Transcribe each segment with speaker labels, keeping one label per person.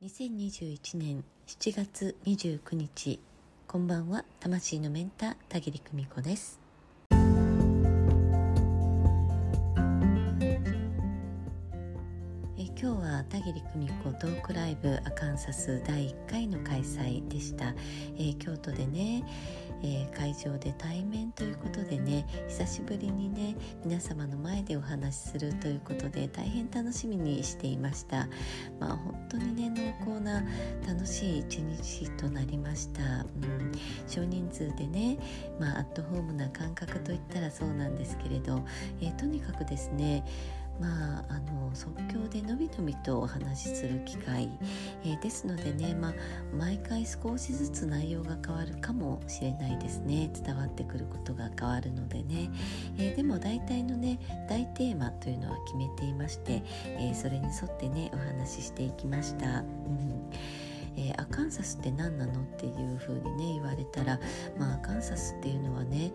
Speaker 1: 2021年7月29日こんばんは。魂のメンター田切久美子です。今日は田切久美子トークライブアカンサス第1回の開催でした、えー、京都でねえー、会場で対面ということでね久しぶりにね皆様の前でお話しするということで大変楽しみにしていました。まあ本当にね濃厚な楽しい一日となりました、うん、少人数でねまあアットホームな感覚といったらそうなんですけれど、えー、とにかくですねまあ、あの即興でのびのびとお話しする機会、えー、ですのでね、まあ、毎回少しずつ内容が変わるかもしれないですね。伝わってくることが変わるのでね、えー、でも大体のね大テーマというのは決めていまして、えー、それに沿ってねお話ししていきました。うん、カンサスって何なのっていうふうにね言われたら、まあ、カンサスっていうのはね、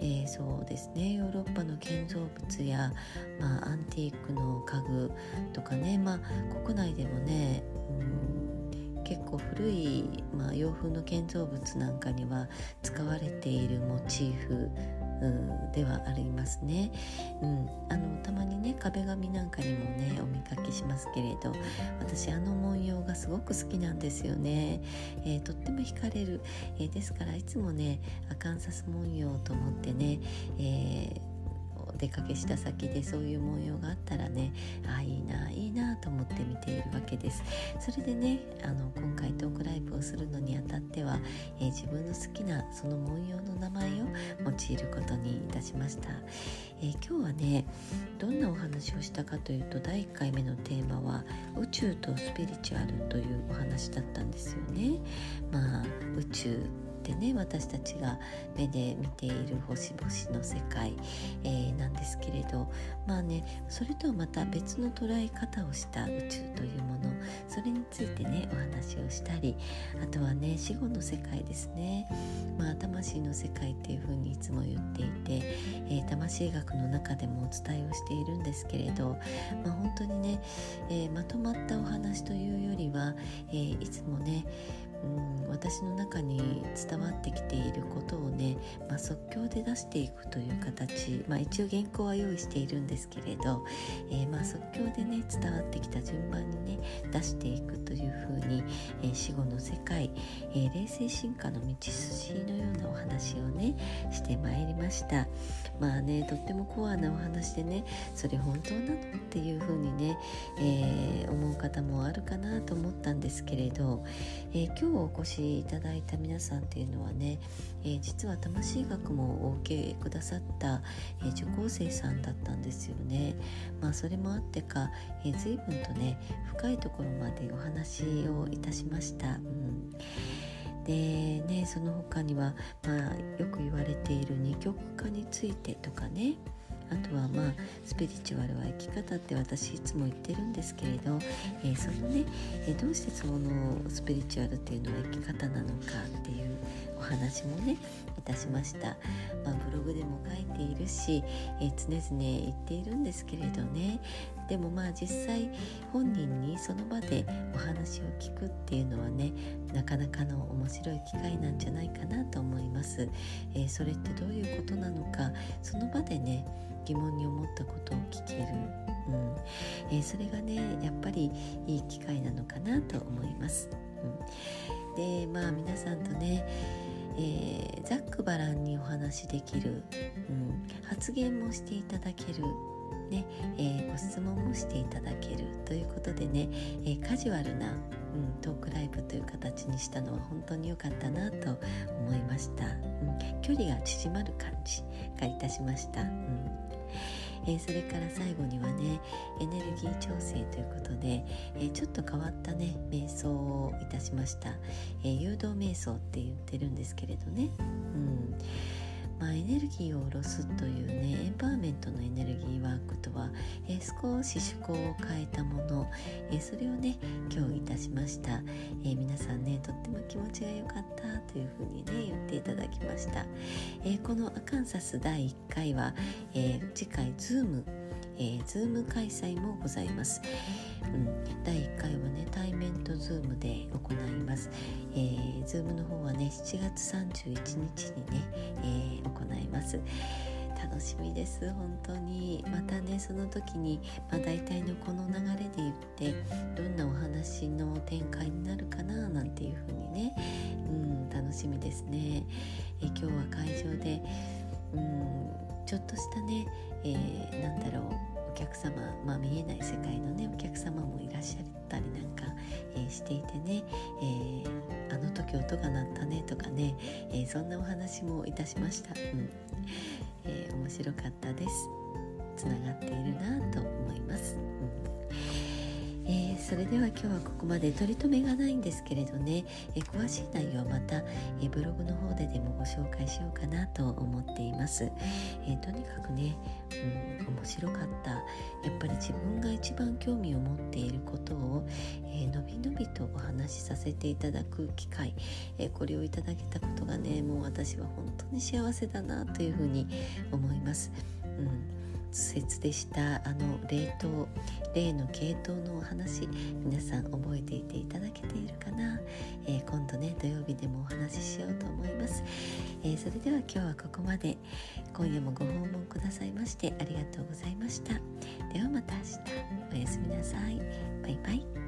Speaker 1: えー、そうですねヨーロッパの建造物や、まあ、アンティークの家具とかね、まあ、国内でもね、うん、結構古い、まあ、洋風の建造物なんかには使われているモチーフではありますね、うん、あのたまにね壁紙なんかにもねお見かけしますけれど私あの文様がすごく好きなんですよね、えー、とっても惹かれる、えー、ですからいつもねアカンサス文様と思ってね、えー出かけした先でそういう模様があったらねあいいないいなと思って見ているわけです。それでねあの今回トークライブをするのにあたっては、えー、自分の好きなその文様の名前を用いることにいたしました、えー、今日はねどんなお話をしたかというと第1回目のテーマは宇宙とスピリチュアルというお話だったんですよね。まあ宇宙てね私たちが目で見ている星々の世界、えー、なんですけれどまあねそれとはまた別の捉え方をした宇宙というものそれについてねお話をしたりあとはね死後の世界ですね。まあ魂の世界っていうふうにいつも言っていて、えー、魂学の中でもお伝えをしているんですけれどまあ本当にね、えー、まとまったお話というよりは、え、いつもねうん私の中に伝わってきていることをね、まあ、即興で出していくという形、まあ、一応原稿は用意しているんですけれど、えー、まあ即興でね伝わってきた順番にね出していくというふうに、えー、死後の世界、えー、霊性進化の道筋のようなお話をねしてまいりました。まあねとってもコアなお話でねそれ本当なのっていうふうにね、え思う方もあるかなと思ったんですけれど、え今日今日お越しいただいた皆さんっていうのはね、えー、実は魂学もお受けくださった、えー、受講生さんだったんですよね。まあそれもあってか、えー、随分とね深いところまでお話をいたしました。うんでねその他には、まあ、よく言われている二極化についてとかねあとはまあスピリチュアルは生き方って私いつも言ってるんですけれど、えー、そのね、えー、どうしてそのスピリチュアルっていうのは生き方なのかっていうお話もねいたしました、まあ、ブログでも書いているし、えー、常々言っているんですけれどね。でもまあ実際本人にその場でお話を聞くっていうのはねなかなかの面白い機会なんじゃないかなと思います、えー、それってどういうことなのかその場でね疑問に思ったことを聞ける、うん。えー、それがねやっぱりいい機会なのかなと思います。うん、でまあ皆さんとねえー、ざっくばらんにお話しできる、うん、発言もしていただける、ねえー、ご質問もしていただけるということでね、えー、カジュアルな、うん、トークライブという形にしたのは本当に良かったなと思いました、うん、距離が縮まる感じがいたしました。うん。えー、それから最後にはねエネルギー調整ということで、え、ちょっと変わったね瞑想をいたしました、え、誘導瞑想って言ってるんですけれどね、うん。まあ、エネルギーを下ろすというねエンパワーメントのエネルギーワークとは、え、少し趣向を変えたもの、え、それをね今日いたしました、え、皆さんねとっても気持ちが良かったというふうにね言っていただきました、えこのアカンサス第1回は、え次回 Zoom えー、 Zoom 開催もございます、うん、第1回はね対面と Zoom で行います、えー、Zoom の方はね7月31日にね、えー、行います。楽しみです本当に。またねその時に、まあ、大体のこの流れで言ってどんなお話の展開になるかななんていう風にね、うん、楽しみですね、え今日は会場で、うん、ちょっとしたね、えー、なんだろうお客様、まあ、見えない世界のねお客様もいらっしゃったりなんか、えー、していてね、えー、あの時音が鳴ったねとかね、えそんなお話もいたしました。うん。え、面白かったです。つながっているなと思います、うん。えー、それでは今日はここまで取り留めがないんですけれどね、えー、詳しい内容はまた、えブログの方ででもご紹介しようかなと思っています、えとにかくね、うん、面白かった。やっぱり自分が一番興味を持っていることを、えのびのびとお話しさせていただく機会、えこれをいただけたことがねもう私は本当に幸せだなというふうに思います。うん。説でした。あの冷凍例の系統のお話皆さん覚えていていただけているかな、えー、今度ね土曜日でもお話ししようと思います、えー、それでは今日はここまで。今夜もご訪問くださいましてありがとうございました。ではまた明日。おやすみなさい。バイバイ。